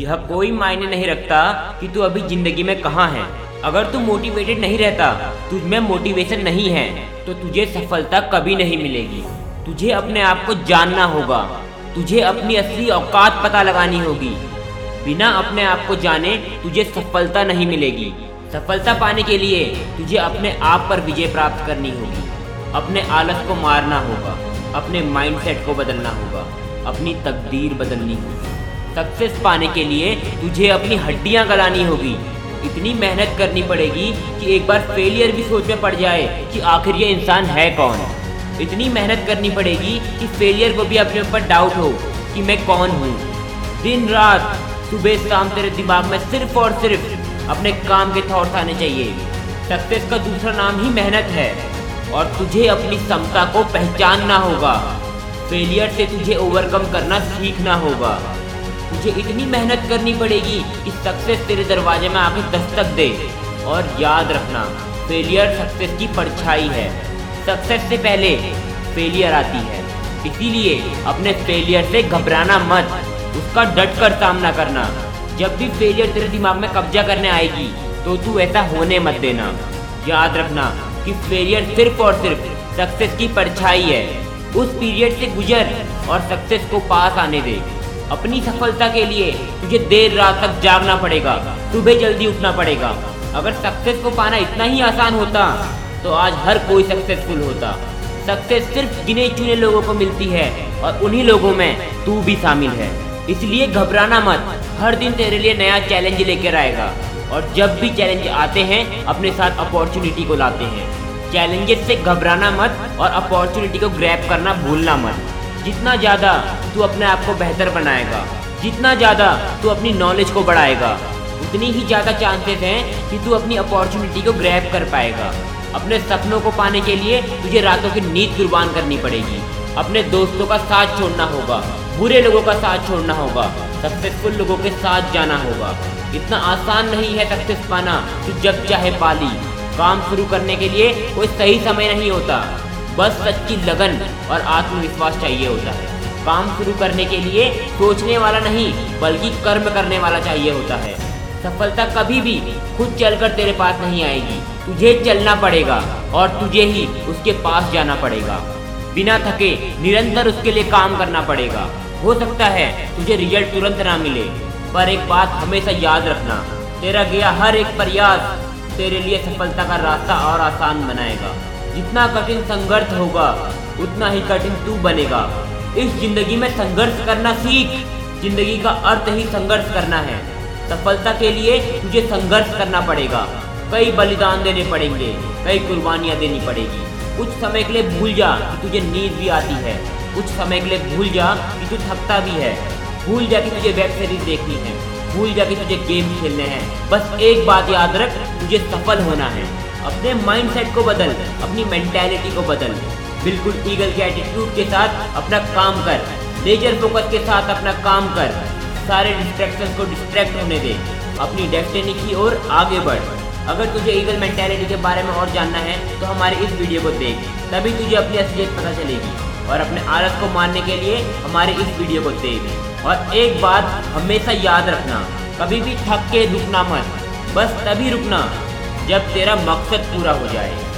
यह कोई मायने नहीं रखता कि तू अभी ज़िंदगी में कहाँ है। अगर तू मोटिवेटेड नहीं रहता, तुझ में मोटिवेशन नहीं है तो तुझे सफलता कभी नहीं मिलेगी। तुझे अपने आप को जानना होगा। तुझे अपनी असली औकात पता लगानी होगी। बिना अपने आप को जाने तुझे सफलता नहीं मिलेगी। सफलता पाने के लिए तुझे अपने आप पर विजय प्राप्त करनी होगी। अपने आलस को मारना होगा। अपने माइंडसेट को बदलना होगा। अपनी तकदीर बदलनी होगी। सक्सेस पाने के लिए तुझे अपनी हड्डियाँ गलानी होगी। इतनी मेहनत करनी पड़ेगी कि एक बार फेलियर भी सोच में पड़ जाए कि आखिर ये इंसान है कौन। इतनी मेहनत करनी पड़ेगी कि फेलियर को भी अपने ऊपर डाउट हो कि मैं कौन हूँ। दिन रात, सुबह शाम तेरे दिमाग में सिर्फ़ और सिर्फ़ अपने काम के थॉट्स आने चाहिए। सक्सेस का दूसरा नाम ही मेहनत है और तुझे अपनी क्षमता को पहचानना होगा। फेलियर से तुझे ओवरकम करना सीखना होगा। तुझे इतनी मेहनत करनी पड़ेगी कि सक्सेस तेरे दरवाजे में आके दस्तक दे। और याद रखना फेलियर सक्सेस की परछाई है। सक्सेस से पहले फेलियर आती है। इसीलिए अपने फेलियर से घबराना मत। उसका डट कर सामना करना। जब भी फेलियर तेरे दिमाग में कब्जा करने आएगी तो तू ऐसा होने मत देना। याद रखना कि फेलियर सिर्फ़ और सिर्फ़ सक्सेस की परछाई है। उस पीरियड से गुजर और सक्सेस को पास आने दे। अपनी सफलता के लिए तुझे देर रात तक जागना पड़ेगा। सुबह जल्दी उठना पड़ेगा। अगर सक्सेस को पाना इतना ही आसान होता तो आज हर कोई सक्सेसफुल होता। सक्सेस सिर्फ़ गिने चुने लोगों को मिलती है और उन्हीं लोगों में तू भी शामिल है। इसलिए घबराना मत। हर दिन तेरे लिए नया चैलेंज लेकर आएगा। और जब भी चैलेंज आते हैं, अपने साथ अपॉर्चुनिटी को लाते हैं। चैलेंजेस से घबराना मत और अपॉर्चुनिटी को ग्रैब करना भूलना मत। जितना ज़्यादा तू अपने आप को बेहतर बनाएगा, जितना ज़्यादा तू अपनी नॉलेज को बढ़ाएगा, उतनी ही ज़्यादा चांसेस हैं कि तू अपनी अपॉर्चुनिटी को ग्रैब कर पाएगा। अपने सपनों को पाने के लिए तुझे रातों की नींद कुर्बान करनी पड़ेगी। अपने दोस्तों का साथ छोड़ना होगा, बुरे लोगों का साथ छोड़ना होगा सक्सेसफुल लोगों के साथ जाना होगा। इतना आसान नहीं है सक्सेस पाना कि जब चाहे पाली। काम शुरू करने के लिए कोई सही समय नहीं होता। बस सच्ची लगन और आत्मविश्वास चाहिए होता है। काम शुरू करने के लिए सोचने वाला नहीं, बल्कि कर्म करने वाला चाहिए होता है। सफलता कभी भी खुद चलकर तेरे पास नहीं आएगी। तुझे चलना पड़ेगा और तुझे ही उसके पास जाना पड़ेगा। बिना थके निरंतर उसके लिए काम करना पड़ेगा। हो सकता है तुझे रिज़ल्ट तुरंत ना मिले, पर एक बात हमेशा याद रखना, तेरा गया हर एक प्रयास तेरे लिए सफलता का रास्ता और आसान बनाएगा। जितना कठिन संघर्ष होगा, उतना ही कठिन तू बनेगा। इस ज़िंदगी में संघर्ष करना सीख। ज़िंदगी का अर्थ ही संघर्ष करना है। सफलता के लिए तुझे संघर्ष करना पड़ेगा। कई बलिदान देने पड़ेंगे, कई कुर्बानियाँ देनी पड़ेगी। कुछ समय के लिए भूल जा कि तुझे नींद भी आती है। कुछ समय के लिए भूल जा कि तू थकता भी है। भूल जा कि तुझे वेब सीरीज़ देखनी है। भूल जा कि तुझे गेम खेलने हैं। बस एक बात याद रख, तुझे सफल होना है। अपने माइंडसेट को बदल, अपनी मेंटेलिटी को बदल। बिल्कुल ईगल के एटीट्यूड के साथ अपना काम कर। लेजर फोकस के साथ अपना काम कर। सारे डिस्ट्रैक्शन को डिस्ट्रैक्ट होने दे। अपनी डेस्टिनी की ओर आगे बढ़। अगर तुझे ईगल मेंटेलिटी के बारे में और जानना है तो हमारे इस वीडियो को देख। तभी तुझे अपनी असलियत पता चलेगी। और अपने आलस को मानने के लिए हमारे इस वीडियो को देख। और एक बात हमेशा याद रखना, कभी भी थक के रुकना मत। बस तभी रुकना। जब तेरा मकसद पूरा हो जाए।